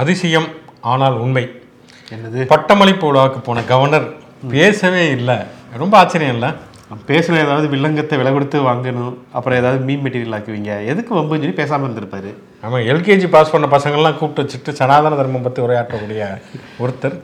அதிசயம் ஆனால் உண்மை. என்னது? பட்டமளிப்பு விழாவுக்கு போன கவர்னர் பேசவே இல்லை. ரொம்ப ஆச்சரியம் இல்லை? பேசுன ஏதாவது வில்லங்கத்தை விலை கொடுத்து வாங்கணும் அப்புறம் ஏதாவது மீன் மெட்டீரியல் ஆக்குவீங்க எதுக்கு வம்புன்னு சொல்லி பேசாமல் இருந்திருப்பாரு. ஆமாம் எல்கேஜி பாஸ் பண்ண பசங்கள்லாம் கூப்பிட்டு வச்சுட்டு சனாதன தர்மம் பற்றி உரையாற்றக்கூடிய ஒருத்தர்.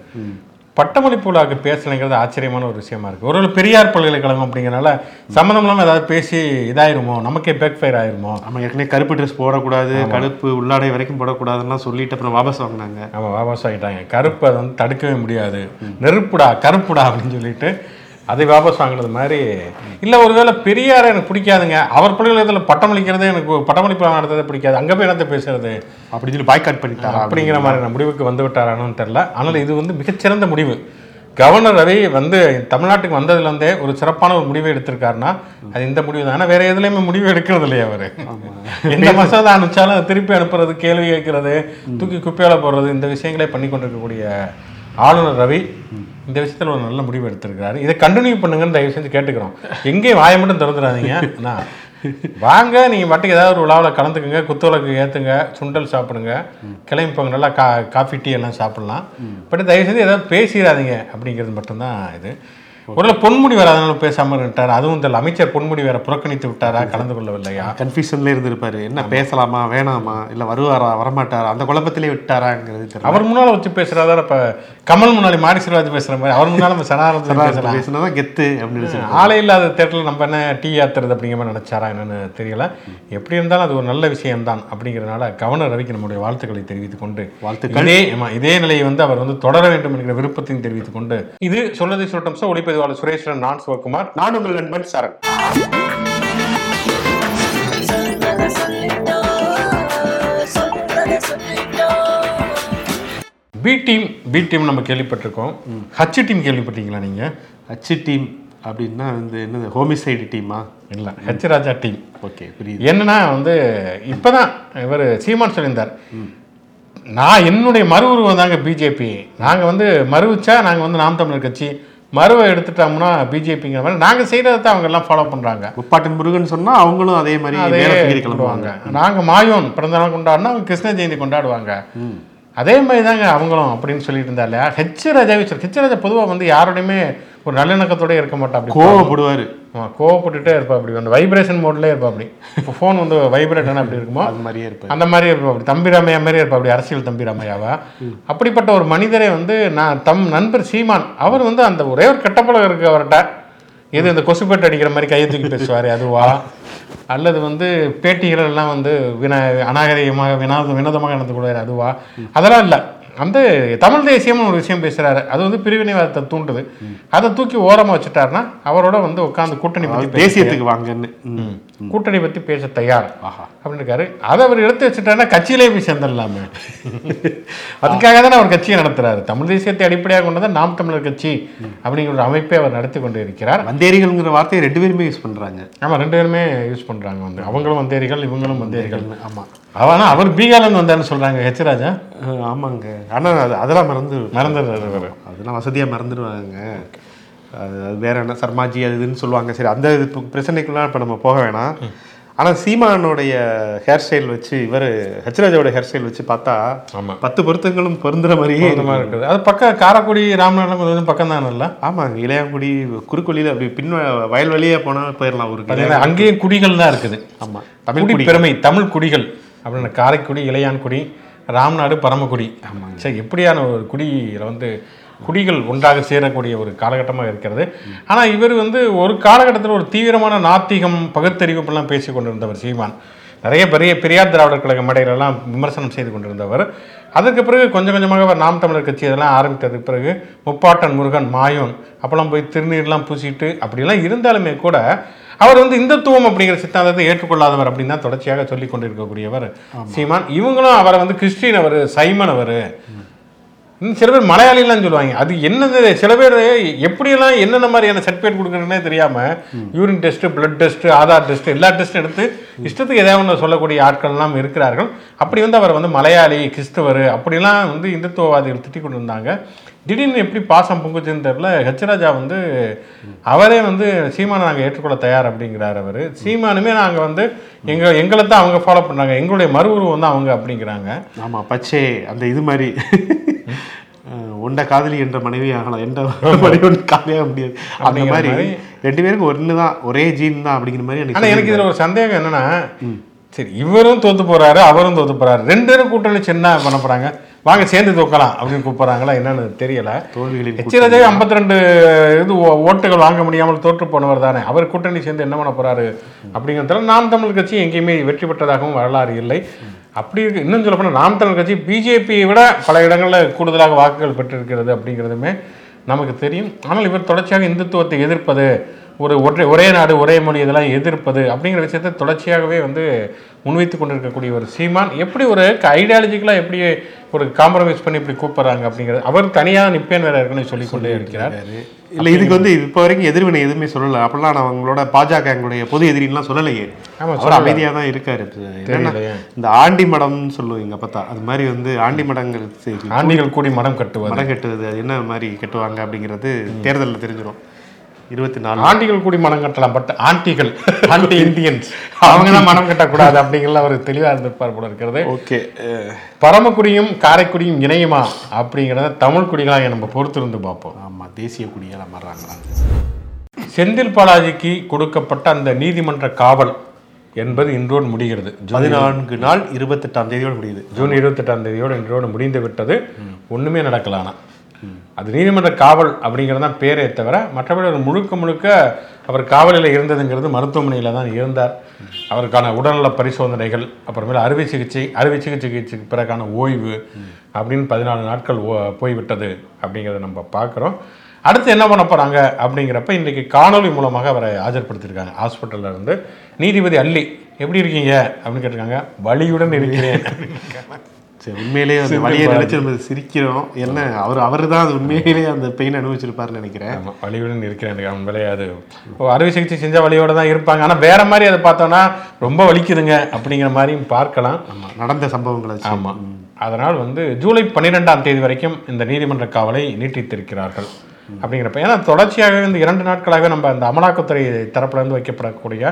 பட்டமளிப்பு விழாவுக்கு பேசலைங்கிறது ஆச்சரியமான ஒரு விஷயமா இருக்குது ஒருவேளை பெரியார் பல்கலைக்கழகம் அப்படிங்கிறனால சம்மந்தம் இல்லாமல் ஏதாவது பேசி இதாயிருமோ? நமக்கே பேக் ஃபயர் ஆயிருமோ? நம்ம ஏற்கனவே கருப்பு ட்ரெஸ் போடக்கூடாது கருப்பு உள்ளாடை வரைக்கும் போடக்கூடாதுன்னா சொல்லிட்டு அப்புறம் வாபஸ் வாங்கினாங்க. ஆமாம் வாபஸ் ஆகிட்டாங்க கருப்பு அதை வந்து தடுக்கவே முடியாது. நெருப்புடா கருப்புடா அப்படின்னு சொல்லிட்டு அதை வாபஸ் வாங்கினது மாதிரி. இல்லை ஒருவேளை பெரியாரை எனக்கு பிடிக்காதுங்க. அவர் பல்கலைக்கழகத்தில் பட்டமளிக்கிறதே எனக்கு பட்டமளிப்பு விழா நடத்ததே பிடிக்காது. அங்கே போய் என்னத்தை பேசுறது? அப்படின்னு சொல்லி பாய்காட் பண்ணிட்டாரா அப்படிங்கிற மாதிரி முடிவுக்கு வந்து விட்டாரான்னு தெரில ஆனால் இது வந்து மிகச்சிறந்த முடிவு. கவர்னர் ரவி வந்து தமிழ்நாட்டுக்கு வந்ததுலேருந்தே ஒரு சிறப்பான ஒரு முடிவை எடுத்திருக்காருன்னா அது இந்த முடிவு தான். ஆனால் வேற எதுலையுமே முடிவு எடுக்கிறது இல்லையா அவர் எந்த மசோதா அனுப்பிச்சாலும் அதை திருப்பி அனுப்புறது கேள்வி கேட்கறது தூக்கி குப்பையால போடுறது இந்த விஷயங்களே பண்ணி கொண்டிருக்கக்கூடிய ஆளுநர் ரவி. இந்த விஷயத்தில் ஒரு நல்ல முடிவு எடுத்திருக்கிறாரு. இதை கண்டினியூ பண்ணுங்கன்னு தயவு செஞ்சு கேட்டுக்கிறோம். எங்கேயும் வாயை மட்டும் திறந்துடாதீங்க. அண்ணா, வாங்க நீங்கள் பாட்டுக்கு ஏதாவது ஒரு விழாவில் கலந்துக்குங்க குத்துவிளக்கு ஏற்றுங்க சுண்டல் சாப்பிடுங்க கிளம்பி போங்க நல்லா கா காஃபி டீ எல்லாம் சாப்பிடலாம். பட் தயவு செஞ்சு ஏதாவது பேசிடாதீங்க. அப்படிங்கிறது மட்டும்தான் இது. ஒருவேளை பொன்முடி வேற அதனால பேசாமல் இருந்துட்டார்? அதுவும் தெரியல அமைச்சர் பொன்முடி வேற புறக்கணித்து விட்டாரா? கலந்து கொள்ளவில்லையா? கன்ஃபியூஷன்ல இருந்திருப்பாரு. என்ன பேசலாமா வேணாமா? இல்ல வருவாரா வரமாட்டாரா? அந்த குழப்பத்திலே விட்டாராங்கிறது தெரியல. அவர் முன்னால வச்சு பேசுறதா இப்ப கமல் முன்னாடி மாரி செல்வாஜ் பேசுற மாதிரி? அவர் முன்னால நம்ம சனாரத்தில் பேசலாம். பேசினதான் கெத்து அப்படின்னு ஆளே இல்லாத தேட்டரில் நம்ம என்ன டீ ஆத்துறது அப்படிங்கிற மாதிரி நினைச்சாரா என்னன்னு தெரியல. எப்படி இருந்தாலும் அது ஒரு நல்ல விஷயம்தான் அப்படிங்கிறனால கவர்னர் ரவிக்கு நம்முடைய வாழ்த்துக்களை தெரிவித்துக் கொண்டு வாழ்த்துக்கள். இதே இதே நிலையை வந்து அவர் வந்து தொடர வேண்டும் என்கிற விருப்பத்தையும் தெரிவித்துக் கொண்டு இது சொல்லதை சொல்லட்டும் சார் ஒளிப்பதிவாளர் சுரேஸ்வரன் நான் சிவகுமார். நான் உங்கள் நண்பன் Saran. B team B team நம்ம கேள்விப்பட்டிருக்கோம். ஹச் டீம் கேள்விப்பட்டீங்களா நீங்க? அச்சு டீம் அப்படின்னா வந்து என்னது ஹோமிசைடு டீமா இல்ல ஹச் ராஜா டீம் ஓகே புரியுது. என்னன்னா வந்து இப்பதான் இவர் சீமான் சொல்லியிருந்தார். நான் என்னுடைய மறு உருவம் தாங்க பிஜேபி நாங்கள் வந்து மறுவிச்சா நாங்கள் வந்து நாம் தமிழர் கட்சி. மறுவை எடுத்துட்டோம்னா பிஜேபிங்கிற மாதிரி. நாங்கள் செய்கிறத தான் அவங்க எல்லாம் ஃபாலோ பண்ணுறாங்க முப்பாட்டன் முருகன் சொன்னா அவங்களும் அதே மாதிரி அதே கிளம்புவாங்க. நாங்கள் மாயோன் பிறந்த நாள் கொண்டாடினா அவங்க கிருஷ்ண ஜெயந்தி கொண்டாடுவாங்க. அதே மாதிரி தாங்க அவங்களும் அப்படின்னு சொல்லிட்டு இருந்தா இல்லையா? ஹெச் ராஜாவே சொல் ஹெச் ராஜா பொதுவாக வந்து யாரோடையுமே ஒரு நல்லிணக்கத்தோட இருக்க மாட்டா அப்படி. கோவப்படுவாரு. கோவப்பட்டுட்டே இருப்பா அப்படி. அந்த வைப்ரேஷன் மோட்லேயே இருப்பா அப்படி. இப்போ ஃபோன் வந்து வைப்ரேட் அப்படி இருக்குமோ? அது மாதிரியே இருப்பாரு அந்த மாதிரி இருப்பா அப்படி. தம்பி ராமையா மாதிரி இருப்பா அப்படி அரசியல் தம்பி ராமையாவா? அப்படிப்பட்ட ஒரு மனிதரை வந்து நான் தம் நண்பர் சீமான் அவர் வந்து அந்த ஒரே ஒரு கெட்டப்பழகம் இருக்கு அவர்கிட்ட எது இந்த கொசுப்பேட்டு அடிக்கிற மாதிரி கையை தூக்கி பேசுவார் அதுவா? அல்லது வந்து பேட்டிகள் எல்லாம் வந்து வின அநாகரிகமாக வினாத வினோதமாக நடந்து கொள்வார் அதுவா? அதெல்லாம் இல்லை. அந்த தமிழ் தேசியம்னு ஒரு விஷயம் பேசுறாரு. அது வந்து பிரிவினைவாதத்தை தூண்டுது. அதை தூக்கி ஓரமா வச்சுட்டாருன்னா அவரோட வந்து உட்காந்து கூட்டணி பத்தி அது தேசியத்துக்கு வாங்கன்னு. கூட்டணி பத்தி பேச தயார் ஆஹா. அப்படின்னு இருக்காரு அதை அவர் எடுத்து வச்சுட்டாருன்னா கட்சியிலே போய் சேர்ந்துடலாமே. அதுக்காக தானே அவர் கட்சியை நடத்துறாரு. தமிழ் தேசியத்தை அடிப்படையாக கொண்டதான் நாம் தமிழர் கட்சி அப்படிங்கிற ஒரு அமைப்பை அவர் நடத்தி கொண்டு இருக்கிறார் வந்தேரிகள்ங்கிற வார்த்தையை ரெண்டு பேருமே யூஸ் பண்றாங்க. ஆமா ரெண்டு பேருமே யூஸ் பண்றாங்க வந்து. அவங்களும் வந்தேரிகள் இவங்களும் வந்தேரிகள். ஆமா. அவனா அவர் பீகார்லேருந்து வந்தாருன்னு சொல்றாங்க ஹெச் ராஜா. ஆமாங்க. ஆனா அது அதெல்லாம் மறந்து மறந்துடுறாரு அதெல்லாம் வசதியா மறந்துடுவாங்க. அது வேற என்ன சர்மாஜி அது இதுன்னு சொல்லுவாங்க. சரி அந்த இது பிரச்சனைக்குலாம் இப்போ நம்ம போக வேணாம். ஆனா சீமானுடைய ஹேர் ஸ்டைல் வச்சு இவர் ஹெச்ராஜாவோட ஹேர் ஸ்டைல் வச்சு பார்த்தா ஆமா. பத்து பொருத்தங்களும் பொருந்துற மாதிரியே மாதிரி இருக்குது. அது பக்கம் காரைக்குடி ராமநாதம் கொஞ்சம் பக்கம் தானே ஆமாங்க இளையாங்குடி குறுக்கொல்லியில் அப்படி பின் வயல் வழியே போனா போயிடலாம் ஊருக்கு. அங்கேயும் குடிகள் தான் இருக்குது. ஆமா தமிழ் குடி. பெருமை தமிழ் குடிகள். அப்படின்னு காரைக்குடி இளையான்குடி ராம்நாடு பரமக்குடி. சரி எப்படியான ஒரு குடியில வந்து குடிகள் ஒன்றாக சேரக்கூடிய ஒரு காலகட்டமாக இருக்கிறது. ஆனால் இவர் வந்து ஒரு காலகட்டத்தில் ஒரு தீவிரமான நாத்திகம் பகுத்தறிவுப்பெல்லாம் பேசி கொண்டிருந்தவர் சீமான். நிறைய பெரிய பெரியார் திராவிடர் கழக மேடைகளெல்லாம் விமர்சனம் செய்து கொண்டிருந்தவர். அதற்கு பிறகு கொஞ்சம் கொஞ்சமாக அவர் நாம் தமிழர் கட்சி இதெல்லாம் ஆரம்பித்ததுக்கு பிறகு முப்பாட்டன் முருகன் மாயோன் அப்போல்லாம் போய் திருநீர்லாம் பூசிட்டு அப்படிலாம் இருந்தாலுமே கூட அவர் வந்து இந்துத்துவம் அப்படிங்கிற சித்தாந்தத்தை ஏற்றுக்கொள்ளாதவர் அப்படின்னு தான் தொடர்ச்சியாக சொல்லி கொண்டிருக்கக்கூடியவர். சீமான் இவங்களும் அவரை வந்து கிறிஸ்டின் அவர் சைமன் அவர். சில பேர் மலையாளிலாம் சொல்லுவாங்க அது என்னது சில பேர் எப்படியெல்லாம் என்னென்ன மாதிரியான சர்டிஃபிகேட் கொடுக்குறதுனே தெரியாம urine test blood test Aadhaar test எல்லா டெஸ்ட் எடுத்து இஷ்டத்துக்கு எதாவது ஒன்று சொல்லக்கூடிய ஆட்கள்லாம் இருக்கிறார்கள். அப்படி வந்து அவர் வந்து மலையாளி கிறிஸ்தவர் அப்படிலாம் வந்து இந்துத்துவவாதிகள் திட்டி கொண்டு இருந்தாங்க திடீர்னு எப்படி பாசம் பொங்குச்சுன்னு தெரில ஹெச்ராஜா வந்து அவரே வந்து சீமானை நாங்கள் ஏற்றுக்கொள்ள தயார் அப்படிங்கிறார் அவர். சீமானுமே நாங்கள் வந்து எங்கள் எங்களை தான் அவங்க ஃபாலோ பண்ணுறாங்க எங்களுடைய மறு உருவம் தான் அவங்க அப்படிங்கிறாங்க. ஆமா பச்சை அந்த இது மாதிரி. உண்ட காதலி என்ற மனைவி ஆகலாம். என்ற மனைவி ஒன்று காதலியாக முடியாது. அந்த அப்படிங்கிற மாதிரி. ரெண்டு பேருக்கு ஒன்று தான் ஒரே ஜீன் தான் அப்படிங்கிற மாதிரி எனக்கு எனக்கு இதுல ஒரு சந்தேகம் என்னன்னா சரி இவரும் தோத்து போறாரு அவரும் தோத்து போறாரு. ரெண்டு பேரும் கூட்டணி சின்ன பண்ண போறாங்க. வாங்க சேர்ந்து தோக்கலாம் அப்படின்னு கூப்பிடுறாங்களா? என்னன்னு தெரியல. தோல்விகளின் எச்சிரஜே ஐம்பத்தி ரெண்டு இது ஓ- ஓட்டுகள் வாங்க முடியாமல் தோற்று போனவர் தானே. அவர் கூட்டணி சேர்ந்து என்ன பண்ண போறாரு அப்படிங்கிறதுல நாம் தமிழ் கட்சி எங்கேயுமே வெற்றி பெற்றதாகவும் வரலாறு இல்லை. அப்படி இருக்கு. இன்னும் சொல்ல போனால் நாம் தமிழ் கட்சி பிஜேபியை விட பல இடங்களில் கூடுதலாக வாக்குகள் பெற்றிருக்கிறது அப்படிங்கிறதுமே நமக்கு தெரியும். ஆனால் இவர் தொடர்ச்சியாக இந்துத்துவத்தை எதிர்ப்பது ஒரு ஒற்றை ஒரே நாடு ஒரே மொழி இதெல்லாம் எதிர்ப்பது அப்படிங்கிற விஷயத்தை தொடர்ச்சியாகவே வந்து முன்வைத்து கொண்டிருக்கக்கூடிய ஒரு சீமான். எப்படி ஒரு ஐடியாலஜிக்கலாக எப்படி ஒரு காம்ப்ரமைஸ் பண்ணி இப்படி கூப்பிடுறாங்க அப்படிங்கிறது? அவர் தனியாக நிப்பேன் வேற இருக்குன்னு சொல்லிக்கொண்டே இருக்கிறார். இல்லை இதுக்கு வந்து இப்போ வரைக்கும் எதிர்வினை எதுவுமே சொல்லலை. அப்பெல்லாம் நான் அவங்களோட பாஜக எங்களுடைய பொது எதிரின்லாம் சொல்லலையே. அவர் அமைதியாக தான் இருக்காரு. இந்த ஆண்டி மடம்னு சொல்லுவோம் எங்க பார்த்தா. அது மாதிரி வந்து ஆண்டி மடங்கள் ஆண்டிகள் கூடி மடம் கட்டுவது. மடம் கட்டுவது அது என்ன மாதிரி கட்டுவாங்க அப்படிங்கிறது தேர்தலில் தெரிஞ்சிடும் இருபத்தி நாலு. ஆண்டிகள் கூடி மனம் கட்டலாம் பட் ஆண்டிகள் ஆன்டி இந்தியன்ஸ். அவங்க தான் மனம் கட்டக்கூடாது அப்படிங்கிறதுல அவர் தெளிவாக இருந்திருப்பார் போல இருக்கிறது. ஓகே பரமக்குடியும் காரைக்குடியும் இணையுமா அப்படிங்கிறத தமிழ் குடிகளாக நம்ம பொறுத்திருந்து பார்ப்போம். ஆமாம் தேசிய குடியால் மாறுறாங்களா செந்தில் பாலாஜிக்கு கொடுக்கப்பட்ட அந்த நீதிமன்ற காவல் என்பது இன்றோடு முடிகிறது. பதினான்கு நாள் இருபத்தெட்டாம் தேதியோடு முடியுது. ஜூன் இருபத்தெட்டாம் தேதியோடு இன்றோடு முடிந்து விட்டது. ஒன்றுமே நடக்கலானா அது நீதிமன்ற காவல் அப்படிங்கிறது தான் பேரே தவிர மற்றபடி ஒரு முழுக்க முழுக்க அவர் காவலில் இருந்ததுங்கிறது மருத்துவமனையில் தான் இருந்தார். அவருக்கான உடல்நல பரிசோதனைகள் அப்புறமேல அறுவை சிகிச்சை அறுவை சிகிச்சைக்கு பிறகான ஓய்வு அப்படின்னு பதினாலு நாட்கள் ஓ- போய்விட்டது அப்படிங்கிறத நம்ம பார்க்குறோம். அடுத்து என்ன பண்ண போகிறாங்க அப்படிங்கிறப்ப இன்றைக்கி காணொளி மூலமாக அவரை ஆஜர்படுத்தியிருக்காங்க. ஹாஸ்பிட்டலில் இருந்து நீதிபதி அள்ளி எப்படி இருக்கீங்க? அப்படின்னு கேட்டிருக்காங்க. வலியுடன் இருக்கிறேன். சரி உண்மையிலேயே அந்த வழியை நினைச்சு நம்ம சிரிக்கிறோம். என்ன அவர் அவர் தான் அது உண்மையிலேயே அந்த பெயின் அனுபவிச்சிருப்பாருன்னு நினைக்கிறேன். ஆமா, வலியுடன் இருக்கிறேன் உண்மையிலே அது. அறுவை சிகிச்சை செஞ்ச வலியோட தான் இருப்பாங்க. ஆனால் வேற மாதிரி அதை பார்த்தோன்னா ரொம்ப வலிக்குதுங்க அப்படிங்கிற மாதிரியும் பார்க்கலாம். நடந்த சம்பவங்களை ஆமாம் அதனால் வந்து ஜூலை பன்னிரெண்டாம் தேதி வரைக்கும் இந்த நீதிமன்ற காவலை நீட்டித்திருக்கிறார்கள் அப்படிங்கிறப்ப ஏன்னா தொடர்ச்சியாகவே இந்த இரண்டு நாட்களாகவே நம்ம அந்த அமலாக்கத்துறை தரப்புலேருந்து வைக்கப்படக்கூடிய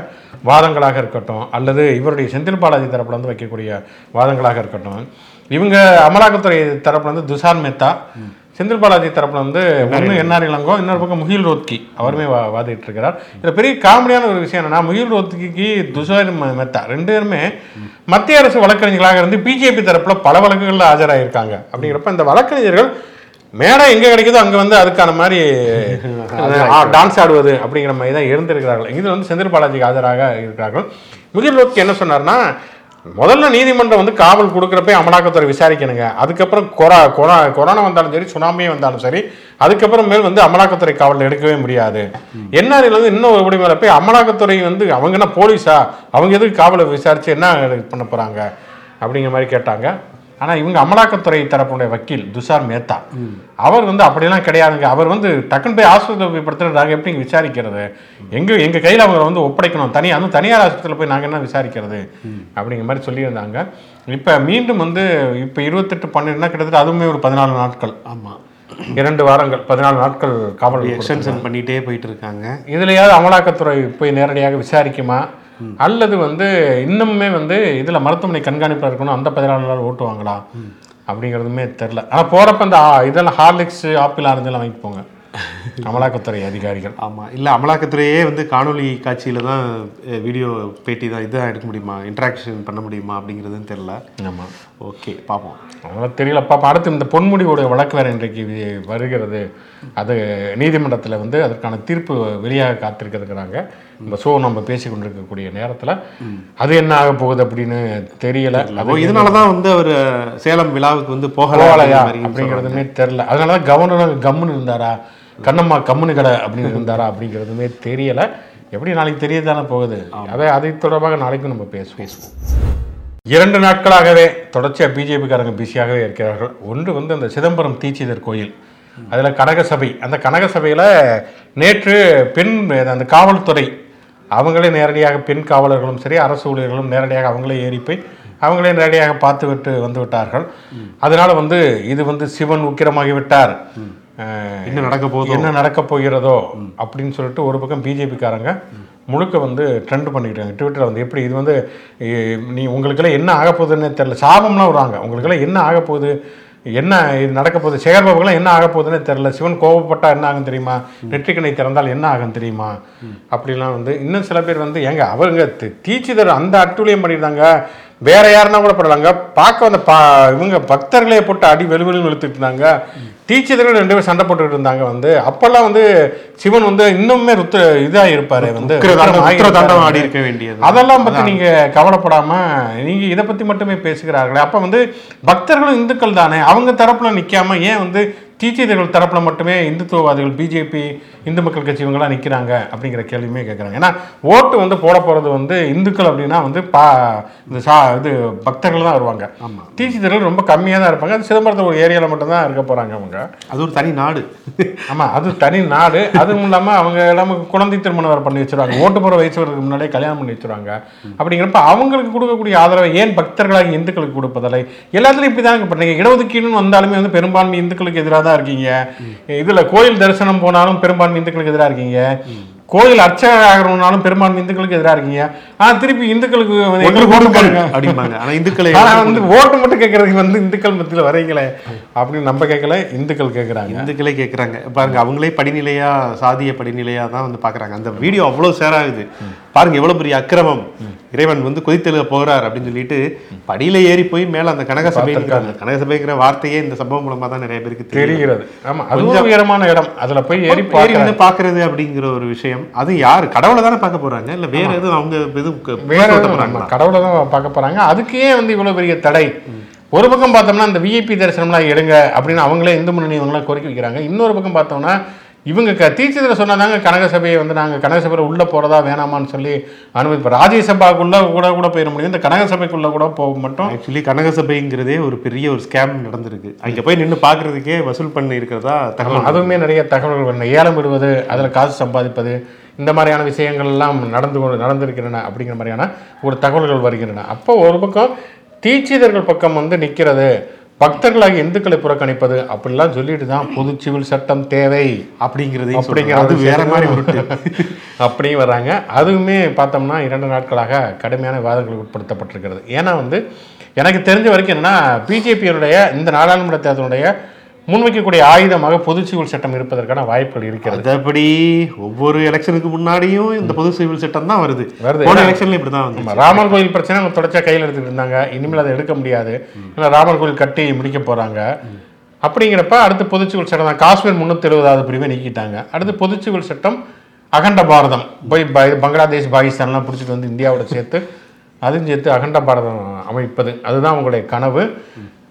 வாதங்களாக இருக்கட்டும் அல்லது இவருடைய செந்தில் பாலாஜி தரப்புலேருந்து வைக்கக்கூடிய வாதங்களாக இருக்கட்டும் இவங்க அமலாக்கத்துறை தரப்புலேருந்து துஷார் மேத்தா செந்தில் பாலாஜி தரப்புல வந்து ஒன்று என்ஆர் இளங்கோ இன்னொரு பக்கம் முகில் ரோத்கி. அவருமே வா வாதிட்டு இருக்கிறார் இதில் பெரிய காமெடியான ஒரு விஷயம் என்னன்னா முகில் ரோத்கிக்கு துஷார் மேத்தா ரெண்டு பேருமே மத்திய அரசு வழக்கறிஞர்களாக இருந்து பிஜேபி தரப்புல பல வழக்குகளில் ஆஜராயிருக்காங்க. அப்படிங்கிறப்ப இந்த வழக்கறிஞர்கள் மேடை எங்க கிடைக்குதோ அங்க வந்து அதுக்கான மாதிரி டான்ஸ் ஆடுவது அப்படிங்கிற மாதிரி தான் இருந்திருக்கிறார்கள். இதில் வந்து செந்தில் பாலாஜிக்கு ஆஜராக இருக்கிறார்கள். முகில் ரோத்கி என்ன சொன்னார்னா முதல்ல நீதிமன்றம் வந்து காவல் கொடுக்குறப்ப அமலாக்கத்துறை விசாரிக்கணுங்க. அதுக்கப்புறம் கொரா கொரா கொரோனா வந்தாலும் சரி சுனாமியே வந்தாலும் சரி அதுக்கப்புறம் மேல் வந்து அமலாக்கத்துறை காவல் எடுக்கவே முடியாது. என்ஆர்ஐல வந்து இன்னும் ஒரு படி மேலே போய் அமலாக்கத்துறை வந்து அவங்க என்ன போலீஸா? அவங்க எதுக்கு காவலை விசாரிச்சு என்ன பண்ண போகிறாங்க அப்படிங்கிற மாதிரி கேட்டாங்க. ஆனா இவங்க அமலாக்கத்துறை தரப்புடைய வக்கீல் துஷார் மேத்தா. அவர் வந்து அப்படியெல்லாம் கிடையாதுங்க அவர் வந்து டக்குன்னு போய் படுத்துறாங்க எப்படி இங்க விசாரிக்கிறது? எங்க எங்க கையில அவங்களை வந்து ஒப்படைக்கணும்? தனியாக அதுவும் தனியார் ஆஸ்பத்திரியில் போய் நாங்க என்ன விசாரிக்கிறது? அப்படிங்கிற மாதிரி சொல்லியிருந்தாங்க. இப்ப மீண்டும் வந்து இப்ப இருபத்தெட்டு பன்னெண்டுனா கிட்டத்தட்ட அதுவுமே ஒரு பதினாலு நாட்கள். ஆமா. இரண்டு வாரங்கள் பதினாலு நாட்கள் காவல். எக்ஸ்டென்ஷன் பண்ணிட்டே போயிட்டு இருக்காங்க. இதுலயாவது அமலாக்கத்துறை போய் நேரடியாக விசாரிக்குமா? அல்லது வந்து இன்னுமே வந்து இதுல மருத்துவமனை கண்காணிப்பில் இருக்கணும் அந்த பதினாலு நாள் ஓட்டுவாங்களா அப்படிங்கிறதுமே தெரில ஆனா போறப்ப இந்த இதெல்லாம் ஹார்லிக்ஸ் ஆப்பிள் ஆரஞ்செல்லாம் வாங்கிட்டு போங்க. அமலாக்கத்துறை அதிகாரிகள். ஆமா. இல்ல அமலாக்கத்துறையே வந்து காணொளி காட்சியில தான் வீடியோ பேட்டி தான் இதான் எடுக்க முடியுமா? இன்ட்ராக்ஷன் பண்ண முடியுமா? அப்படிங்கிறதுன்னு தெரியல. ஆமா. ஓகே பார்ப்போம் அதனால தெரியல. பாப்பா அடுத்து இந்த பொன்முடியோட வழக்கு வேற இன்றைக்கு வருகிறது. அது நீதிமன்றத்தில் வந்து அதற்கான தீர்ப்பு வெளியாக காத்திருக்கிறதுங்கிறாங்க. இந்த ஷோ நம்ம பேசி கொண்டிருக்கக்கூடிய நேரத்தில் அது என்ன ஆக போகுது அப்படின்னு தெரியல. அப்போ இதனால தான் வந்து அவர் சேலம் விழாவுக்கு வந்து போகல போகலையா? அப்படிங்கிறதுமே தெரில அதனால தான் கவர்னர் கம்முன்னு இருந்தாரா? கண்ணம்மா கம்முனு கடை அப்படின்னு இருந்தாரா அப்படிங்கிறதுமே தெரியல. எப்படி நாளைக்கு தெரிய தானே போகுது அதை அதை தொடர்பாக நாளைக்கும் நம்ம பேசுவோம். இரண்டு நாட்களாகவே தொடர்ச்சியாக பிஜேபிக்காரங்க பிஸியாகவே இருக்கிறார்கள். ஒன்று வந்து அந்த சிதம்பரம் தீட்சிதர் கோயில். அதில் கனக சபை அந்த கனக சபையில் நேற்று பெண் அந்த காவல்துறை அவங்களே நேரடியாக பெண் காவலர்களும் சரி அரசு ஊழியர்களும் நேரடியாக அவங்களே ஏறி போய் அவங்களே நேரடியாக பார்த்து விட்டு வந்து விட்டார்கள். அதனால வந்து இது வந்து சிவன் உக்கிரமாகி விட்டார். என்ன நடக்க போகுதோ என்ன நடக்க போகிறதோ அப்படின்னு சொல்லிட்டு ஒரு பக்கம் பிஜேபிக்காரங்க முழுக்க வந்து ட்ரெண்ட் பண்ணிக்கிட்டாங்க. ட்விட்டரில் வந்து எப்படி இது வந்து நீ உங்களுக்கெல்லாம் என்ன ஆக போகுதுன்னு தெரியல. சாபம்லாம் வருவாங்க உங்களுக்கெல்லாம் என்ன ஆக போகுது? என்ன இது நடக்க போகுது? சேகர்பாபுக்கெல்லாம் என்ன ஆக போகுதுன்னு தெரியல. சிவன் கோபப்பட்டா என்ன ஆகும் தெரியுமா? நெற்றிக்கணை திறந்தால் என்ன ஆகும் தெரியுமா? அப்படிலாம் வந்து இன்னும் சில பேர் வந்து ஏங்க அவங்க தி- தீட்சிதர் அந்த அட்டுழியம் பண்ணியிருந்தாங்க. வேற யாருன்னா கூட பரவாங்க பார்க்க வந்த பா இவங்க பக்தர்களே போட்டு அடி வெளுவெளுன்னு இழுத்துட்டு இருந்தாங்க. டீச்சர்கள் ரெண்டு பேரும் சண்டை போட்டுக்கிட்டு இருந்தாங்க வந்து. அப்பெல்லாம் வந்து சிவன் வந்து இன்னுமே ருத்த இதா இருப்பாரு வந்து. தாண்டவம். ஆடி இருக்க வேண்டியது. அதெல்லாம் பத்தி நீங்க கவலைப்படாம நீங்க இதை பத்தி மட்டுமே பேசுகிறார்களே. அப்ப வந்து பக்தர்களும் இந்துக்கள் தானே? அவங்க தரப்புல நிக்காம ஏன் வந்து தீட்சிதர்கள் தரப்புல மட்டுமே இந்துத்துவவாதிகள் பிஜேபி இந்து மக்கள் கட்சி இவங்கெல்லாம் நிக்கிறாங்க அப்படிங்கிற கேள்வியுமே கேட்குறாங்க ஏன்னா ஓட்டு வந்து போட போறது வந்து இந்துக்கள் அப்படின்னா வந்து பா இந்த சா இது பக்தர்கள் தான் வருவாங்க. தீட்சிதர்கள் ரொம்ப கம்மியாக தான் இருப்பாங்க. அது சிதம்பரத்தில் ஒரு ஏரியாவில் மட்டும்தான் இருக்க போறாங்க அவங்க. அது ஒரு தனி நாடு. ஆமா அது தனி நாடு. அதுவும் இல்லாம அவங்க நமக்கு குழந்தை திருமணம் வேற பண்ணி வச்சிருவாங்க. ஓட்டு போற வயசு வரதுக்கு முன்னாடியே கல்யாணம் பண்ணி வச்சிருவாங்க. அப்படிங்கிறப்ப அவங்களுக்கு கொடுக்கக்கூடிய ஆதரவை ஏன் பக்தர்களாகி இந்துக்களுக்கு கொடுப்பதில்லை? எல்லாத்துலயும் இப்படிதாங்க. பண்ணீங்க இடஒதுக்கீடுன்னு வந்தாலுமே வந்து பெரும்பான்மை இந்துக்களுக்கு எதிராக தான் இருக்கீங்க. இதுல கோயில் தரிசனம் போனாலும் பெரும்பான்மை இந்துக்களுக்கு எதிராக இருக்கீங்க. கோயில் அர்ச்சகர் ஆகணும்னாலும் பெரும்பான்மை இந்துக்களுக்கு எதிராக இருக்கீங்க. ஆனா திருப்பி இந்துக்களுக்கு அப்படிம்பாங்க. ஆனா இந்துக்களை ஆனா வந்து ஓட்டு மட்டும் கேட்கறதுக்கு வந்து இந்துக்கள் மத்தியில வரீங்களே அப்படின்னு நம்ம கேட்கல இந்துக்கள் கேட்கறாங்க. இந்துக்களே கேட்குறாங்க. பாருங்க அவங்களே படிநிலையா சாதிய படிநிலையா தான் வந்து பார்க்கறாங்க. அந்த வீடியோ அவ்வளோ ஷேர் ஆகுது. பாருங்க எவ்வளவு பெரிய அக்கிரமம். இறைவன் வந்து கொதித்தெழுக போகிறார் அப்படின்னு சொல்லிட்டு படியில ஏறி போய் மேல அந்த கனகசபை கனகசபைங்கிற வார்த்தையே இந்த சம்பவம் மூலமா தான் நிறைய பேருக்கு தெரிகிறது. ஆமா அது உயரமான இடம். அதுல போய் ஏறி ஏறி பார்க்கறது வந்து பாக்குறது அப்படிங்கிற ஒரு விஷயம். அது யாரு? கடவுளை தானே பார்க்க போறாங்க? இல்ல வேற எதுவும் அவங்க க- வேற கடவுளை தான் பார்க்க போறாங்க. அதுக்கு வந்து இவ்வளவு பெரிய தடை? ஒரு பக்கம் பார்த்தோம்னா இந்த விஐபி தரிசனம்லாம் எடுங்க அப்படின்னு அவங்களே இந்து முன்னணி இவங்களாம் கோரிக்கை வைக்கிறாங்க. இன்னொரு பக்கம் பார்த்தோம்னா இவங்க க தீட்சிதரை சொன்னாதாங்க கனக சபையை வந்து நாங்கள் கனக சபையில் உள்ளே போகிறதா வேணாமான்னு சொல்லி அனுமதி ராஜ்யசபாக்குள்ளே கூட கூட போயிட முடியும் இந்த கனக சபைக்குள்ளே கூட போக மட்டும் ஆக்சுவலி கனகசபைங்கிறதே ஒரு பெரிய ஒரு ஸ்கேம் நடந்திருக்கு. அங்க போய் நின்னு பாக்குறதுக்கே வசூல் பண்ணி இருக்கிறதா தகவல் அதுவுமே நிறைய தகவல்கள் வருது ஏலம் விடுவது அதில் காசு சம்பாதிப்பது இந்த மாதிரியான விஷயங்கள் எல்லாம் நடந்து கொண்டு நடந்திருக்கின்றன அப்படிங்கிற மாதிரியான ஒரு தகவல்கள் வருகின்றன. அப்போ ஒரு பக்கம் தீட்சிதர்கள் பக்கம் வந்து நிற்கிறது பக்தர்களாகிய இந்துக்களை புறக்கணிப்பது அப்படிலாம் சொல்லிட்டு தான் பொது சிவில் சட்டம் தேவை அப்படிங்கிறதையும் அப்படிங்கிற சொல்றாங்க. அது ஒரு வேற மாதிரி உருட்டு. அப்படியும் வர்றாங்க. அதுவுமே பார்த்தோம்னா இரண்டு நாட்களாக கடுமையான விவாதங்களுக்கு உட்படுத்தப்பட்டிருக்கிறது. ஏன்னா வந்து எனக்கு தெரிஞ்ச வரைக்கும் என்னன்னா பிஜேபியினுடைய இந்த நாடாளுமன்ற தேர்தலுடைய முன்வைக்கக்கூடிய ஆயுதமாக பொது சிவில் சட்டம் இருப்பதற்கான வாய்ப்புகள் இருக்கிறது. அதபடி ஒவ்வொரு எலெக்ஷனுக்கு முன்னாடியும் இந்த பொது சிவில் சட்டம் தான் வருது. வருது. போன எலெக்ஷன்ல இப்படிதான் வந்து ஆமா, ராமர் கோயில் பிரச்சனை அவங்க தொடர்ச்சியா கையில் எடுத்துட்டு இருந்தாங்க. இனிமேல் அதை எடுக்க முடியாது. ஏன்னா ராமர் கோயில் கட்டி முடிக்க போறாங்க. அப்படிங்கிறப்ப அடுத்து பொதுச்சிவில் சட்டம் தான். காஷ்மீர் முன்னூத்தி எழுபதாவது பிரிவை நீக்கிட்டாங்க. அடுத்து பொதுச்சிவில் சட்டம் அகண்ட பாரதம். போய் ப- பங்களாதேஷ் பாகிஸ்தான்லாம் பிடிச்சிட்டு வந்து இந்தியாவோட சேர்த்து அதுவும் சேர்த்து அகண்ட பாரதம் அமைப்பது. அதுதான் அவங்களுடைய கனவு.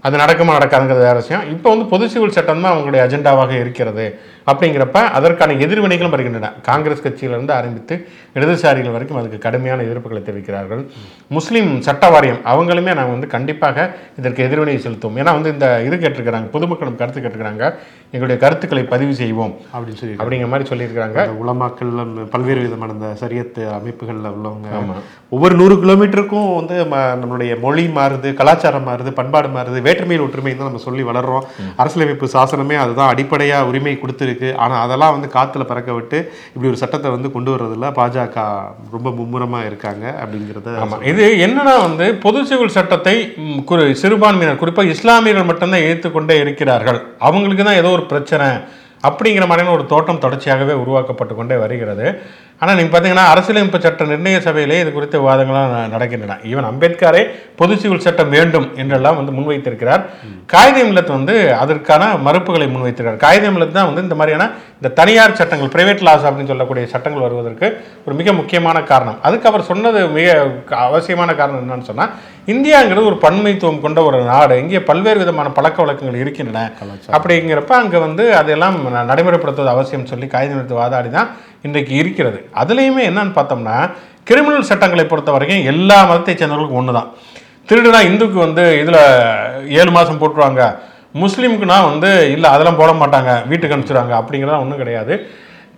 அது நடக்குமா நடக்காதுங்கிறது வேற விஷயம். இப்போ வந்து பொது சிவில் சட்டம் தான் அவங்களுடைய அஜெண்டாவாக இருக்கிறது. அப்படிங்கிறப்ப அதற்கான எதிர்வினைகளும் வருகின்றன. காங்கிரஸ் கட்சியிலிருந்து ஆரம்பித்து இடதுசாரிகள் வரைக்கும் அதுக்கு கடுமையான எதிர்ப்புகளை தெரிவிக்கிறார்கள். முஸ்லீம் சட்ட வாரியம் அவங்களுமே நாங்கள் வந்து கண்டிப்பாக இதற்கு எதிர்வினை செலுத்துவோம். ஏன்னா வந்து இந்த இது கேட்டிருக்கிறாங்க பொதுமக்களும் கருத்து கேட்டிருக்கிறாங்க எங்களுடைய கருத்துக்களை பதிவு செய்வோம் அப்படின்னு சொல்லி அப்படிங்கிற மாதிரி சொல்லியிருக்கிறாங்க. உலமாக்கள் பல்வேறு விதமான இந்த சரியத்து அமைப்புகள்ல உள்ளவங்க. ஒவ்வொரு நூறு கிலோமீட்டருக்கும் வந்து நம்மளுடைய மொழி மாறுது கலாச்சாரம் மாறுது பண்பாடு மாறுது வேற்றுமையில் ஒற்றுமை தான் நம்ம சொல்லி வளர்றோம். அரசியலமைப்பு சாசனமே அதுதான் அடிப்படையா உரிமை கொடுத்துருக்கு ஆனா அதெல்லாம் வந்து காத்துல பறக்க விட்டு இப்படி ஒரு சட்டத்தை வந்து கொண்டு வர்றதுல பாஜக ரொம்ப மும்முரமா இருக்காங்க அப்படிங்கிறத ஆமா. இது என்னன்னா வந்து பொது சிவில் சட்டத்தை குறி சிறுபான்மையினர் குறிப்பாக இஸ்லாமியர்கள் மட்டும்தான் ஏற்றுக்கொண்டே இருக்கிறார்கள். அவங்களுக்கு தான் ஏதோ ஒரு பிரச்சனை அப்படிங்கிற மாதிரியான ஒரு தோட்டம் தொடர்ச்சியாகவே உருவாக்கப்பட்டு கொண்டே வருகிறது. ஆனால் நீங்கள் பார்த்தீங்கன்னா அரசியலமைப்பு சட்ட நிர்ணய சபையிலே இது குறித்த விவாதங்கள்லாம் நடக்கின்றன. ஈவன் அம்பேத்கரே பொது சிவில் சட்டம் வேண்டும் என்றெல்லாம் வந்து முன்வைத்திருக்கிறார். காகித மில்லத் வந்து அதற்கான மறுப்புகளை முன்வைத்திருக்கிறார். காகித மில்லத் தான் வந்து இந்த மாதிரியான இந்த தனியார் சட்டங்கள் பிரைவேட் லாஸ் அப்படின்னு சொல்லக்கூடிய சட்டங்கள் வருவதற்கு ஒரு மிக முக்கியமான காரணம். அதுக்கு அவர் சொன்னது மிக அவசியமான காரணம் என்னன்னு சொன்னா இந்தியாங்கிறது ஒரு பன்மைத்துவம் கொண்ட ஒரு நாடு. இங்கே பல்வேறு விதமான பழக்க வழக்கங்கள் இருக்கின்றன. அப்படிங்கிறப்ப அங்கே வந்து அதெல்லாம் நடைமுறைப்படுத்துவது அவசியம் சொல்லி காகிதம் எடுத்து வாதாடி தான் இன்றைக்கு இருக்கிறது. அதுலேயுமே என்னன்னு பார்த்தோம்னா கிரிமினல் சட்டங்களை பொறுத்த வரைக்கும் எல்லா மதத்தை சேர்ந்தவர்களுக்கும் ஒன்று தான் திருடுனா இந்துக்கு வந்து இதில் ஏழு மாதம் போட்டுருவாங்க. முஸ்லீமுக்குனா வந்து இல்லை அதெல்லாம் போட மாட்டாங்க. வீட்டுக்கு அனுப்பிச்சிடுவாங்க. அப்படிங்கிறதெல்லாம் ஒன்றும் கிடையாது.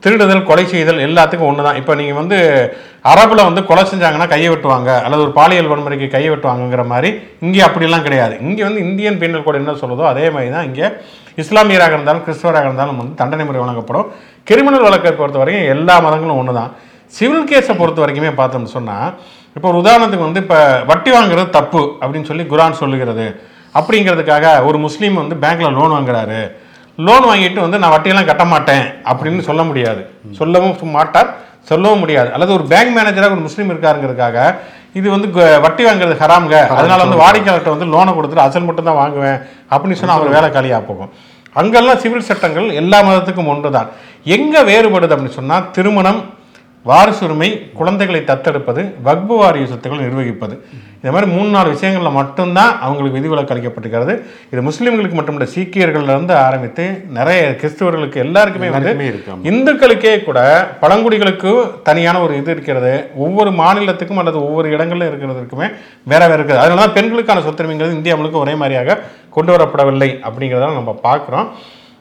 திருடுதல் கொலை செய்தல் எல்லாத்துக்கும் ஒன்று தான் இப்போ நீங்கள் வந்து அரபில் வந்து கொலை செஞ்சாங்கன்னா கையை வெட்டுவாங்க. அல்லது ஒரு பாலியல் வன்முறைக்கு கையை வெட்டுவாங்கங்கிற மாதிரி இங்கே அப்படிலாம் கிடையாது. இங்கே வந்து இந்தியன் பீனல் கோடு என்ன சொல்லுதோ அதே மாதிரி தான் இங்கே இஸ்லாமியராக இருந்தாலும் கிறிஸ்தவராக இருந்தாலும் வந்து தண்டனை முறை வழங்கப்படும். கிரிமினல் வழக்கை பொறுத்த வரைக்கும் எல்லா மதங்களும் ஒன்று தான் சிவில் கேஸை பொறுத்த வரைக்குமே பார்த்தோம்னு சொன்னால் இப்போ ஒரு உதாரணத்துக்கு வந்து இப்போ வட்டி வாங்குறது தப்பு அப்படின்னு சொல்லி குரான் சொல்லுகிறது. அப்படிங்கிறதுக்காக ஒரு முஸ்லீம் வந்து பேங்க்கில் லோன் வாங்குறாரு. லோன் வாங்கிட்டு வந்து நான் வட்டியெல்லாம் கட்ட மாட்டேன் அப்படின்னு சொல்ல முடியாது. சொல்லவும் மாட்டார் சொல்லவும் முடியாது. அல்லது ஒரு பேங்க் மேனேஜராக ஒரு முஸ்லீம் இருக்காருங்கிறதுக்காக இது வந்து வட்டி வாங்குறது ஹராம்ங்க. அதனால வந்து வாடிக்கையாளர்கிட்ட வந்து லோனை கொடுத்துட்டு அசல் மட்டும் தான் வாங்குவேன் அப்படின்னு சொன்னா அவர் வேலை காலியாக போகும். அங்கெல்லாம் சிவில் சட்டங்கள் எல்லா மதத்துக்கும் ஒன்று தான் எங்கே வேறுபடுது அப்படின்னு சொன்னால் திருமணம் வாரிசுரிமை குழந்தைகளை தத்தெடுப்பது வக்பு வாரிய சொத்துக்களை நிர்வகிப்பது. இந்த மாதிரி மூணு நாலு விஷயங்களில் மட்டும்தான் அவங்களுக்கு விதிவிலக்கு அளிக்கப்பட்டிருக்கிறது. இது முஸ்லீம்களுக்கு மட்டுமில்ல சீக்கியர்கள்ல இருந்து ஆரம்பித்து நிறைய கிறிஸ்தவர்களுக்கு எல்லாருக்குமே வந்து. இந்துக்களுக்கே கூட பழங்குடிகளுக்கு தனியான ஒரு இது இருக்கிறது. ஒவ்வொரு மாநிலத்துக்கும் அல்லது ஒவ்வொரு இடங்கள்ல இருக்கிறதுக்குமே வேற வேற இருக்குது. அதனால தான் பெண்களுக்கான சொத்துரிமைங்கிறது இந்தியா முழுக்க ஒரே மாதிரியாக கொண்டு வரப்படவில்லை அப்படிங்கிறத நம்ம பார்க்குறோம்.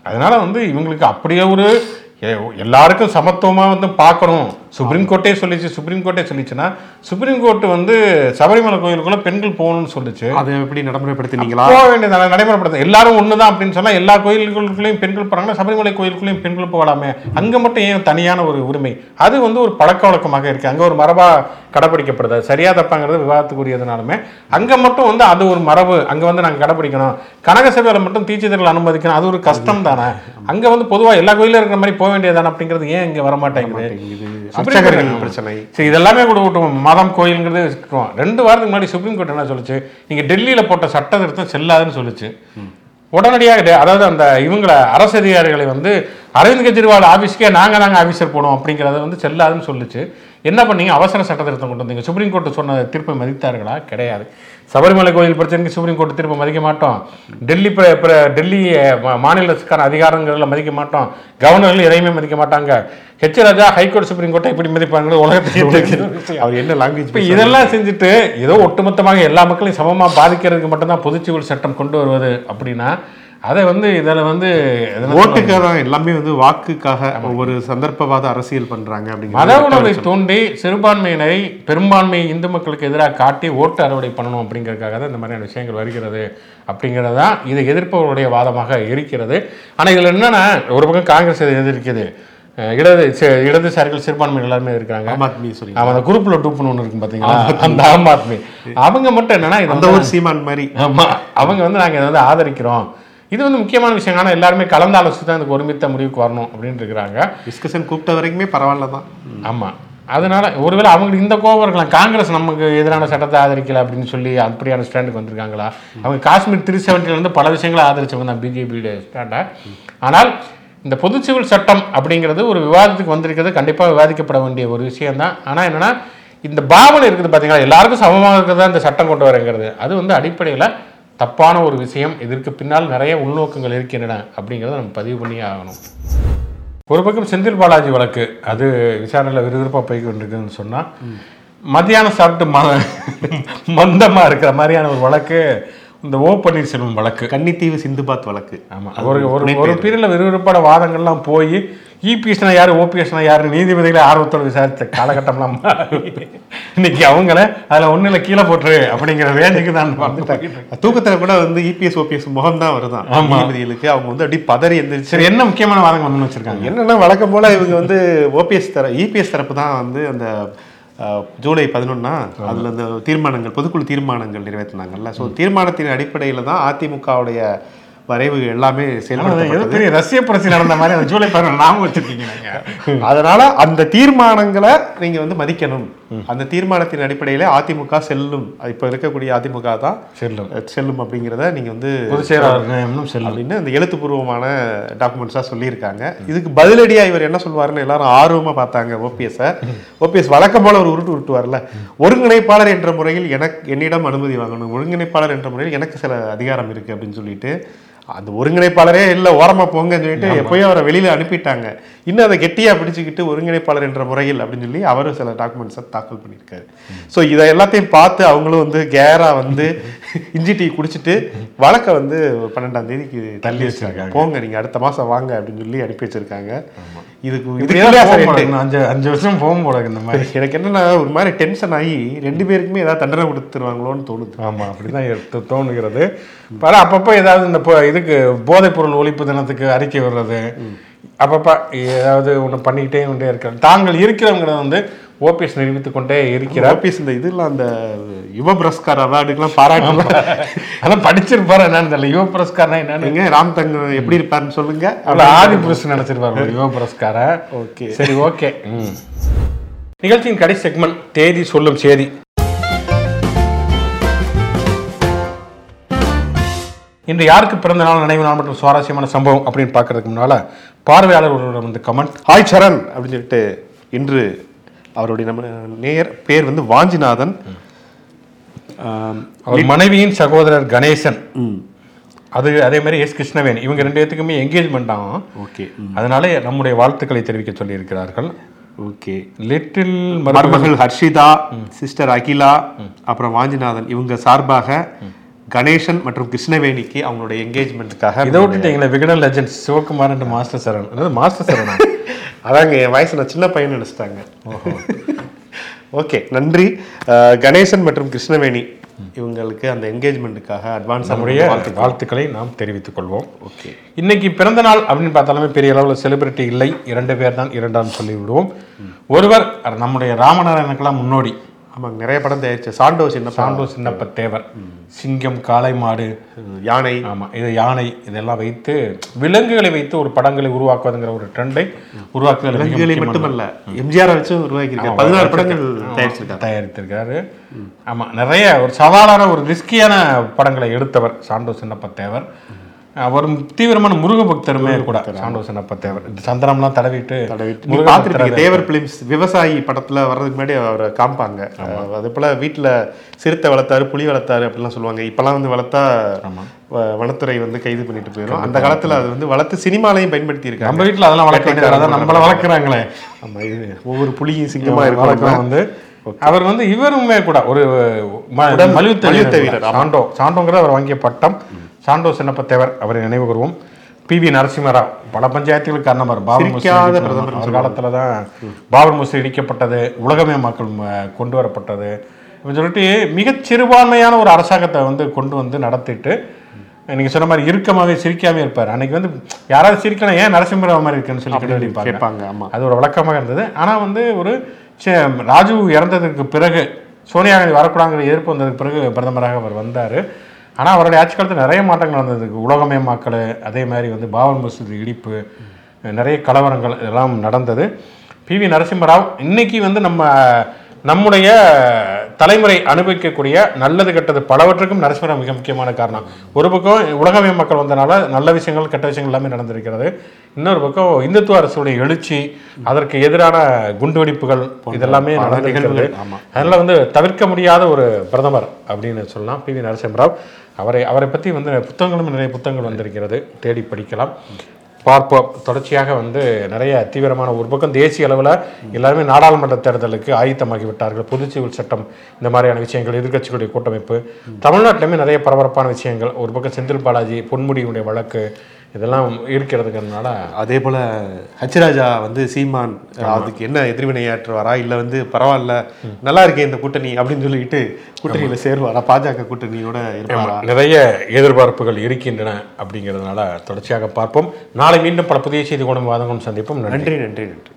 அதனால வந்து இவங்களுக்கு அப்படியே ஒரு எல்லாருக்கும் சமத்துவமா வந்து பார்க்கணும். சுப்ரீம் கோர்ட்டே சொல்லிச்சு சுப்ரீம் கோர்ட்டே சொல்லிச்சுன்னா சுப்ரீம் கோர்ட் வந்து சபரிமலை கோயிலுக்குள்ள பெண்கள் போகணும்னு சொல்லிச்சு. அதை எப்படி நடைமுறைப்படுத்தினீங்களா? போக வேண்டியது நடைமுறைப்படுத்த எல்லாரும் ஒண்ணுதான் அப்படின்னு சொன்னா எல்லா கோயில்களுக்குள்ளேயும் பெண்கள் போறாங்கன்னா சபரிமலை கோயிலுக்குள்ளேயும் பெண்கள் போகலாமே. அங்க மட்டும் ஏன் தனியான ஒரு உரிமை? அது வந்து ஒரு பழக்க வழக்கமாக இருக்கு. அங்க ஒரு மரபா கடைப்பிடிக்கப்படுது சரியா தப்பாங்கிறது விவாதத்துக்குரியதுனாலுமே அங்க மட்டும் வந்து அது ஒரு மரபு. அங்க வந்து நாங்க கடைப்பிடிக்கணும் கனக சபையில மட்டும் தீட்சிதர்கள் அனுமதிக்கணும். அது ஒரு கஷ்டம் தானே அங்க வந்து பொதுவா எல்லா கோயிலும் இருக்கிற மாதிரி போக வேண்டியதானே அப்படிங்கிறது ஏன் இங்க வர மாட்டேங்குது இது சுப்ரீம் அர்ச்சகர்கள் பிரச்சனை. சரி இதெல்லாமே கூட விட்டுருவோம் மதம் கோயில்ங்கிறது ரெண்டு வாரத்துக்கு முன்னாடி சுப்ரீம் கோர்ட் என்ன சொல்லுச்சு? நீங்க டெல்லியில போட்ட சட்ட திருத்தம் செல்லாதுன்னு சொல்லுச்சு. உடனடியாக அதாவது அந்த இவங்களை அரசு அதிகாரிகளை வந்து அரவிந்த் கெஜ்ரிவால் ஆபீஸ்க்கே நாங்க நாங்க ஆபீசர் போனோம் அப்படிங்கறத வந்து செல்லாதுன்னு சொல்லுச்சு. என்ன பண்ணீங்க? அவசர சட்ட திருத்தம் கொண்டு வந்தீங்க. சுப்ரீம் கோர்ட் சொன்ன தீர்ப்பை மதித்தார்களா? கிடையாது. சபரிமலை கோயில் பிரச்சனைக்கு சுப்ரீம் கோர்ட் தீர்ப்பை மதிக்க மாட்டோம். டெல்லி டெல்லி அஹ், மா- மாநிலத்துக்கான அதிகாரங்களில் மதிக்க மாட்டோம். கவர்னர்கள் எதையுமே மதிக்க மாட்டாங்க. ஹெச் ராஜா ஹைகோர்ட் சுப்ரீம் கோர்ட்டை எப்படி மதிப்பாங்க விஷயம். அவர் என்ன லாங்குவேஜ் இப்ப இதெல்லாம் செஞ்சுட்டு ஏதோ ஒட்டுமொத்தமாக எல்லா மக்களையும் சமமா பாதிக்கிறதுக்கு மட்டும்தான் பொதுச்சிவில் சட்டம் கொண்டு வருவது அப்படின்னா அதை வந்து இதில் வந்து ஓட்டுக்காக தான் எல்லாமே வந்து வாக்குக்காக ஒவ்வொரு சந்தர்ப்பவாத அரசியல் பண்றாங்க மத அப்படிங்கிறது உணர்வை தூண்டி சிறுபான்மையினரை பெரும்பான்மை இந்து மக்களுக்கு எதிராக காட்டி ஓட்டு அறுவடை பண்ணணும் அப்படிங்கிறதுக்காக தான் இந்த மாதிரியான விஷயங்கள் வருகிறது அப்படிங்கிறது தான் இதை எதிர்ப்பவருடைய வாதமாக இருக்கிறது. ஆனால் இதில் என்னன்னா ஒரு பக்கம் காங்கிரஸ் இதை எதிர்க்குது. இடது இடதுசாரிகள் சிறுபான்மை எல்லாருமே இருக்காங்க. ஆம் ஆத்மி சொல்லி அவன் அந்த குரூப்ல டூப்னு ஒன்று இருக்கும் பார்த்தீங்களா அந்த ஆம் ஆத்மி. அவங்க மட்டும் என்னன்னா இது அந்த ஒரு சீமான் மாதிரி. ஆமா அவங்க வந்து நாங்க இதை வந்து ஆதரிக்கிறோம். இது வந்து முக்கியமான விஷயம் ஆனால் எல்லாருமே கலந்து ஆலோசித்து தான் இதுக்கு ஒருமித்த முடிவுக்கு வரணும் அப்படின்னு இருக்கிறாங்க. டிஸ்கஷன் கூப்பிட்ட வரைக்குமே பரவாயில்ல தான் ஆமா. அதனால ஒருவேளை அவங்களுக்கு இந்த கோபம் இருக்கலாம் காங்கிரஸ் நமக்கு எதிரான சட்டத்தை ஆதரிக்கல அப்படின்னு சொல்லி அப்படியான ஸ்டாண்டுக்கு வந்திருக்காங்களா? அவங்க காஷ்மீர் த்ரீ இருந்து பல விஷயங்களை ஆதரிச்சவங்க தான் பிஜேபியோட ஸ்டாண்டை ஆனால் இந்த பொது சிவில் சட்டம் அப்படிங்கிறது ஒரு விவாதத்துக்கு வந்திருக்கிறது. கண்டிப்பாக விவாதிக்கப்பட வேண்டிய ஒரு விஷயம் தான் ஆனால் என்னன்னா இந்த பாவனை இருக்குது பார்த்தீங்களா எல்லாருக்கும் சமமாக இருக்கிறதா இந்த சட்டம் கொண்டு வரங்கிறது. அது வந்து அடிப்படையில் தப்பான ஒரு விஷயம் இதற்கு பின்னால் நிறைய உள்நோக்கங்கள் இருக்கின்றன அப்படிங்கிறத நம்ம பதிவு பண்ணியே ஆகணும். ஒரு பக்கம் செந்தில் பாலாஜி வழக்கு அது விசாரணையில் விறுவிறுப்பாக போய் கொண்டிருக்குதுன்னு சொன்னால் மத்தியானம் சாப்பிட்டு ம மந்தமாக இருக்கிற மாதிரியான ஒரு வழக்கு இந்த ஓ பன்னீர்செல்வம் வழக்கு. கன்னித்தீவு சிந்துபாத் வழக்கு. ஆமாம் ஒரு ஒரு ஒரு பீரியடில் விறுவிறுப்பான வாதங்கள்லாம் போய் இபிஎஸ்னா யார் ஓபிஎஸ்னா யார் நீதிபதிகளை ஆர்வத்தோடு விசாரித்த காலகட்டம்லாம் இன்னைக்கு அவங்கள அதில் ஒன்றும் இல்லை கீழே போட்டுரு அப்படிங்கிற ரேஞ்சுக்கு தான் வந்துட்டாங்க தூக்கத்துல கூட வந்து இபிஎஸ் ஓபிஎஸ் முகம் தான் வருதான். நீதிபதிகளுக்கு அவங்க வந்து அப்படி பதறி எந்திரிச்சு சரி என்ன முக்கியமான வாதங்கள் வந்து வச்சிருக்காங்க? என்னன்னா வழக்கம் போல இவங்க வந்து ஓபிஎஸ் தர இபிஎஸ் தரப்பு தான் வந்து அந்த ஜூலை பதினொன்னா அதுல அந்த தீர்மானங்கள் பொதுக்குழு தீர்மானங்கள் நிறைவேற்றினாங்கல்ல ஸோ தீர்மானத்தின் அடிப்படையில தான் அதிமுகவுடைய வரைவு எல்லாமே பெரிய ரஷ்ய புரட்சி நடந்த மாதிரி அந்த ஜூலை பதினொன்று ஞாபகம் வச்சிருக்கீங்க அதனால அந்த தீர்மானங்களை நீங்க வந்து மதிக்கணும். அந்த தீர்மானத்தின் அடிப்படையில அதிமுக செல்லும். இப்ப இருக்கக்கூடிய அதிமுக தான் செல்லும். செல்லும் அப்படிங்கிறத நீங்க வந்து செல்லும். அப்படின்னு அந்த எழுத்துப்பூர்வமான டாக்குமெண்ட்ஸாக சொல்லியிருக்காங்க. இதுக்கு பதிலடியா இவர் என்ன சொல்வாருன்னு எல்லாரும் ஆர்வமா பார்த்தாங்க ஓபிஎஸ் ஓபிஎஸ் வழக்கம் போல ஒரு உருட்டு உருட்டுவார்ல. ஒருங்கிணைப்பாளர் என்ற முறையில் எனக்கு என்னிடம் அனுமதி வாங்கணும். ஒருங்கிணைப்பாளர் என்ற முறையில் எனக்கு சில அதிகாரம் இருக்கு அப்படின்னு சொல்லிட்டு அந்த ஒருங்கிணைப்பாளரே இல்லை ஓரமா போங்கன்னு சொல்லிட்டு எப்பயோ அவரை வெளியில அனுப்பிட்டாங்க. இன்னும் அதை கெட்டியா பிடிச்சிக்கிட்டு ஒருங்கிணைப்பாளர் என்ற முறையில் அப்படின்னு சொல்லி அவரும் சில டாக்குமெண்ட்ஸை தாக்கல் பண்ணியிருக்காரு. ஸோ இதை எல்லாத்தையும் பார்த்து அவங்களும் வந்து கேரா வந்து இஞ்சி டீ குடிச்சிட்டு வழக்கை வந்து பன்னெண்டாம் தேதிக்கு தள்ளி வச்சிருக்காங்க. போங்க நீங்க அடுத்த மாசம் வாங்க அப்படின்னு சொல்லி அனுப்பி வச்சிருக்காங்க. இதுக்கு இதுக்கு. அஞ்சு அஞ்சு வருஷம் போக போடாது இந்த மாதிரி. எனக்கு என்னன்னா ஒரு மாதிரி டென்ஷன் ஆகி ரெண்டு பேருக்குமே ஏதாவது தண்டனை கொடுத்துருவாங்களோன்னு தோணுது. ஆமாம் அப்படிதான் எடுத்து தோணுகிறது. பல அப்பப்போ ஏதாவது இந்த இதுக்கு போதைப் பொருள் ஒழிப்பு தினத்துக்கு அறிக்கை வர்றது. அப்பப்போ ஏதாவது ஒன்று பண்ணிக்கிட்டே கொண்டே இருக்கிறார் தாங்கள் இருக்கிறவங்கிறத வந்து ஓபிஎஸ் நிரூபித்து கொண்டே இருக்கிறார். ஆபீஸ் இந்த இதெல்லாம் அந்த யுவ புரஸ்கார் அவார்டுக்கெல்லாம் பாராட்டு அதான் படிச்சிருப்பாரு என்னன்னு தெரியல. யுவ புரஸ்காரனா என்னன்னு? ராம் தங்கம் எப்படி இருப்பாருன்னு சொல்லுங்க. அவ்வளோ ஆதி புருஷன் நினைச்சிருப்பாரு யுவ புரஸ்கார. ஓகே. சரி ஓகே. நிகழ்ச்சியின் கடைசி செக்மெண்ட் தேதி சொல்லும் சேதி. இன்று யாருக்கு பிறந்த நாள் நினைவு நாள் மற்றும் சுவாரஸ்யமான சம்பவம் அப்படின்னு பார்க்கறதுக்கு முன்னால பார்வையாளர் ஒருவர் வந்து கமெண்ட். ஹாய் சரண் அப்படின்னு சொல்லிட்டு இன்று அவருடைய நம்ம நேர் பேர் வந்து வாஞ்சிநாதன். அவர் மனைவியின் சகோதரர் கணேசன். அது அதே மாதிரி எஸ் கிருஷ்ணவேணி. இவங்க ரெண்டு பேத்துக்குமே என்கேஜ்மெண்ட் ஆகும் ஓகே. அதனால நம்முடைய வாழ்த்துக்களை தெரிவிக்க சொல்லியிருக்கிறார்கள். ஓகே. லிட்டில் மருமகள் ஹர்ஷிதா சிஸ்டர் அகிலா அப்புறம் வாஞ்சிநாதன். இவங்க சார்பாக கணேசன் மற்றும் கிருஷ்ணவேணிக்கு அவங்களுடைய என்கேஜ்மெண்ட்டுக்காக இதை விட்டுட்டீங்களே Vikatan legends Sivakumar and master Saran. அதாவது மாஸ்டர் சரணா? அதாங்க என் வயசு நான் சின்ன பையன் நினைச்சிட்டாங்க. ஓகே நன்றி. கணேசன் மற்றும் கிருஷ்ணவேணி இவங்களுக்கு அந்த என்கேஜ்மெண்ட்டுக்காக அட்வான்ஸ் நம்முடைய வாழ்த்துக்களை. நாம் தெரிவித்துக் கொள்வோம். ஓகே இன்னைக்கு பிறந்த நாள் அப்படின்னு பார்த்தாலுமே பெரிய அளவில் செலிபிரிட்டி இல்லை. இரண்டு பேர் தான் இரண்டாம் சொல்லி விடுவோம் ஒருவர் நம்முடைய ராமநாராயணனுக்கெல்லாம் முன்னோடி. ஆமாங்க நிறைய படம் தயாரிச்ச. சாண்டோ சின்ன சாண்டோ சின்னப்ப தேவர். சிங்கம் காளை மாடு. யானை. ஆமாம் இது யானை. இதெல்லாம் வைத்து விலங்குகளை வைத்து ஒரு படங்களை உருவாக்குவதுங்கிற ஒரு ட்ரெண்டை உருவாக்குதல் விலங்குகளை மட்டுமல்ல எம்ஜிஆர் வச்சு உருவாக்கியிருக்காரு. பதினாறு படங்கள் தயாரிச்சிருக்காரு. தயாரித்திருக்காரு. ஆமா நிறைய ஒரு சவாலான ஒரு ரிஸ்கியான படங்களை எடுத்தவர் சாண்டோ சின்னப்ப தேவர். அவர் தீவிரமான முருக பக்தருமே கூட. சாண்டோ சின்னப்ப தேவர். இந்த சந்தனம்லாம் தடவிட்டு பார்த்திருப்பீங்க பக்தரை- தேவர் பிலிம்ஸ் விவசாயி படத்துல வர்றதுக்கு முன்னாடி அவரை காமிப்பாங்க. அதே போல வீட்டுல சிறுத்தை வளர்த்தாரு புலி வளர்த்தாரு அப்படிலாம் சொல்லுவாங்க. இப்பெல்லாம் வந்து வளர்த்தா வனத்துறை வந்து கைது பண்ணிட்டு போயிடும் அந்த காலத்துல அது வந்து வளர்த்து சினிமாலையும் பயன்படுத்தி இருக்காங்க நம்ம வீட்டுல அதெல்லாம் வளர்க்க நம்மள வளர்க்குறாங்களே. ஆமா இது ஒவ்வொரு புலியும் சிங்கமா இருக்கும் வளர்க்குறோம் வந்து. அவர் வந்து இவருமே கூட ஒரு ம- மல்யுத்த மல்யுத்த வீரர் வீரர், சாண்டோ சாண்டோங்கிற அவர் வாங்கிய பட்டம். சாண்டோ சின்னப்பத்தேவர் அவரை நினைவு கூறுவோம். பி வி நரசிம்மராவ் பல பஞ்சாயத்துகளுக்கு காரணமாக பாபர் அவர் காலத்துல தான் பாபர் மசூதி இடிக்கப்பட்டது உலகமே மக்கள் கொண்டு வரப்பட்டது. இப்படி சொல்லிட்டு மிகச் சிறுபான்மையான ஒரு அரசாங்கத்தை வந்து கொண்டு வந்து நடத்திட்டு நீங்க சொன்ன மாதிரி இறுக்கமாவே சிரிக்காம இருப்பார். அன்னைக்கு வந்து யாராவது சிரிக்கணும் ஏன் நரசிம்மராவ் மாதிரி இருக்குன்னு சொல்லி கேட்பாங்க ஆமா. அது ஒரு வழக்கமாக இருந்தது. ஆனால் வந்து ஒரு சே- ராஜீவ் இறந்ததுக்கு பிறகு சோனியா காந்தி வரக்கூடாங்கிற எதிர்ப்பு வந்ததுக்கு பிறகு பிரதமராக அவர் வந்தார். ஆனால் அவருடைய ஆட்சி காலத்தில் நிறைய மாற்றங்கள் வந்ததுக்கு உலகமே மக்கள் அதே மாதிரி வந்து பாபர் மசூதி இடிப்பு நிறைய கலவரங்கள் இதெல்லாம் நடந்தது. பி வி நரசிம்மராவ் இன்றைக்கி வந்து நம்ம நம்முடைய தலைமுறை அனுபவிக்கக்கூடிய நல்லது கெட்டது பலவற்றுக்கும் நரசிம்மராவ் மிக முக்கியமான காரணம். ஒரு பக்கம் உலகமே மக்கள் வந்தனால நல்ல விஷயங்கள் கெட்ட விஷயங்கள் எல்லாமே நடந்திருக்கிறது. இன்னொரு பக்கம் இந்துத்துவ அரசுடைய எழுச்சி அதற்கு எதிரான குண்டுவெடிப்புகள் இதெல்லாமே நடந்திருக்கிறது. அதனால வந்து தவிர்க்க முடியாத ஒரு பிரதமர் அப்படின்னு சொல்லலாம். P V Narasimha Rao. அவரை அவரை பற்றி வந்து புத்தகங்களும் நிறைய புத்தகங்கள் வந்திருக்கிறது. தேடி படிக்கலாம். பார்ப்போம். தொடர்ச்சியாக வந்து நிறைய தீவிரமான ஒரு பக்கம் தேசிய அளவில் எல்லாருமே நாடாளுமன்ற தேர்தலுக்கு ஆயத்தமாகிவிட்டார்கள். விட்டார்கள் சட்டம் இந்த மாதிரியான விஷயங்கள் எதிர்க்கட்சிகளுடைய கூட்டமைப்பு தமிழ்நாட்டிலுமே நிறைய பரபரப்பான விஷயங்கள். ஒரு பக்கம் செந்தில் பாலாஜி பொன்முடியுடைய வழக்கு இதெல்லாம் இருக்கிறதுங்கிறதுனால அதே போல ஹச்ராஜா வந்து சீமான் அதுக்கு என்ன எதிர்வினையாற்றுவாரா இல்ல வந்து பரவாயில்ல நல்லா இருக்கே இந்த கூட்டணி அப்படின்னு சொல்லிட்டு கூட்டணியில சேருவாரா? பாஜக கூட்டணியோட இருப்பாரா? நிறைய எதிர்பார்ப்புகள் இருக்கின்றன அப்படிங்கிறதுனால தொடர்ச்சியாக பார்ப்போம். நாளை மீண்டும் பல புதிய செய்தி கொண்டு வாதங்களும் சந்திப்போம். நன்றி நன்றி நன்றி.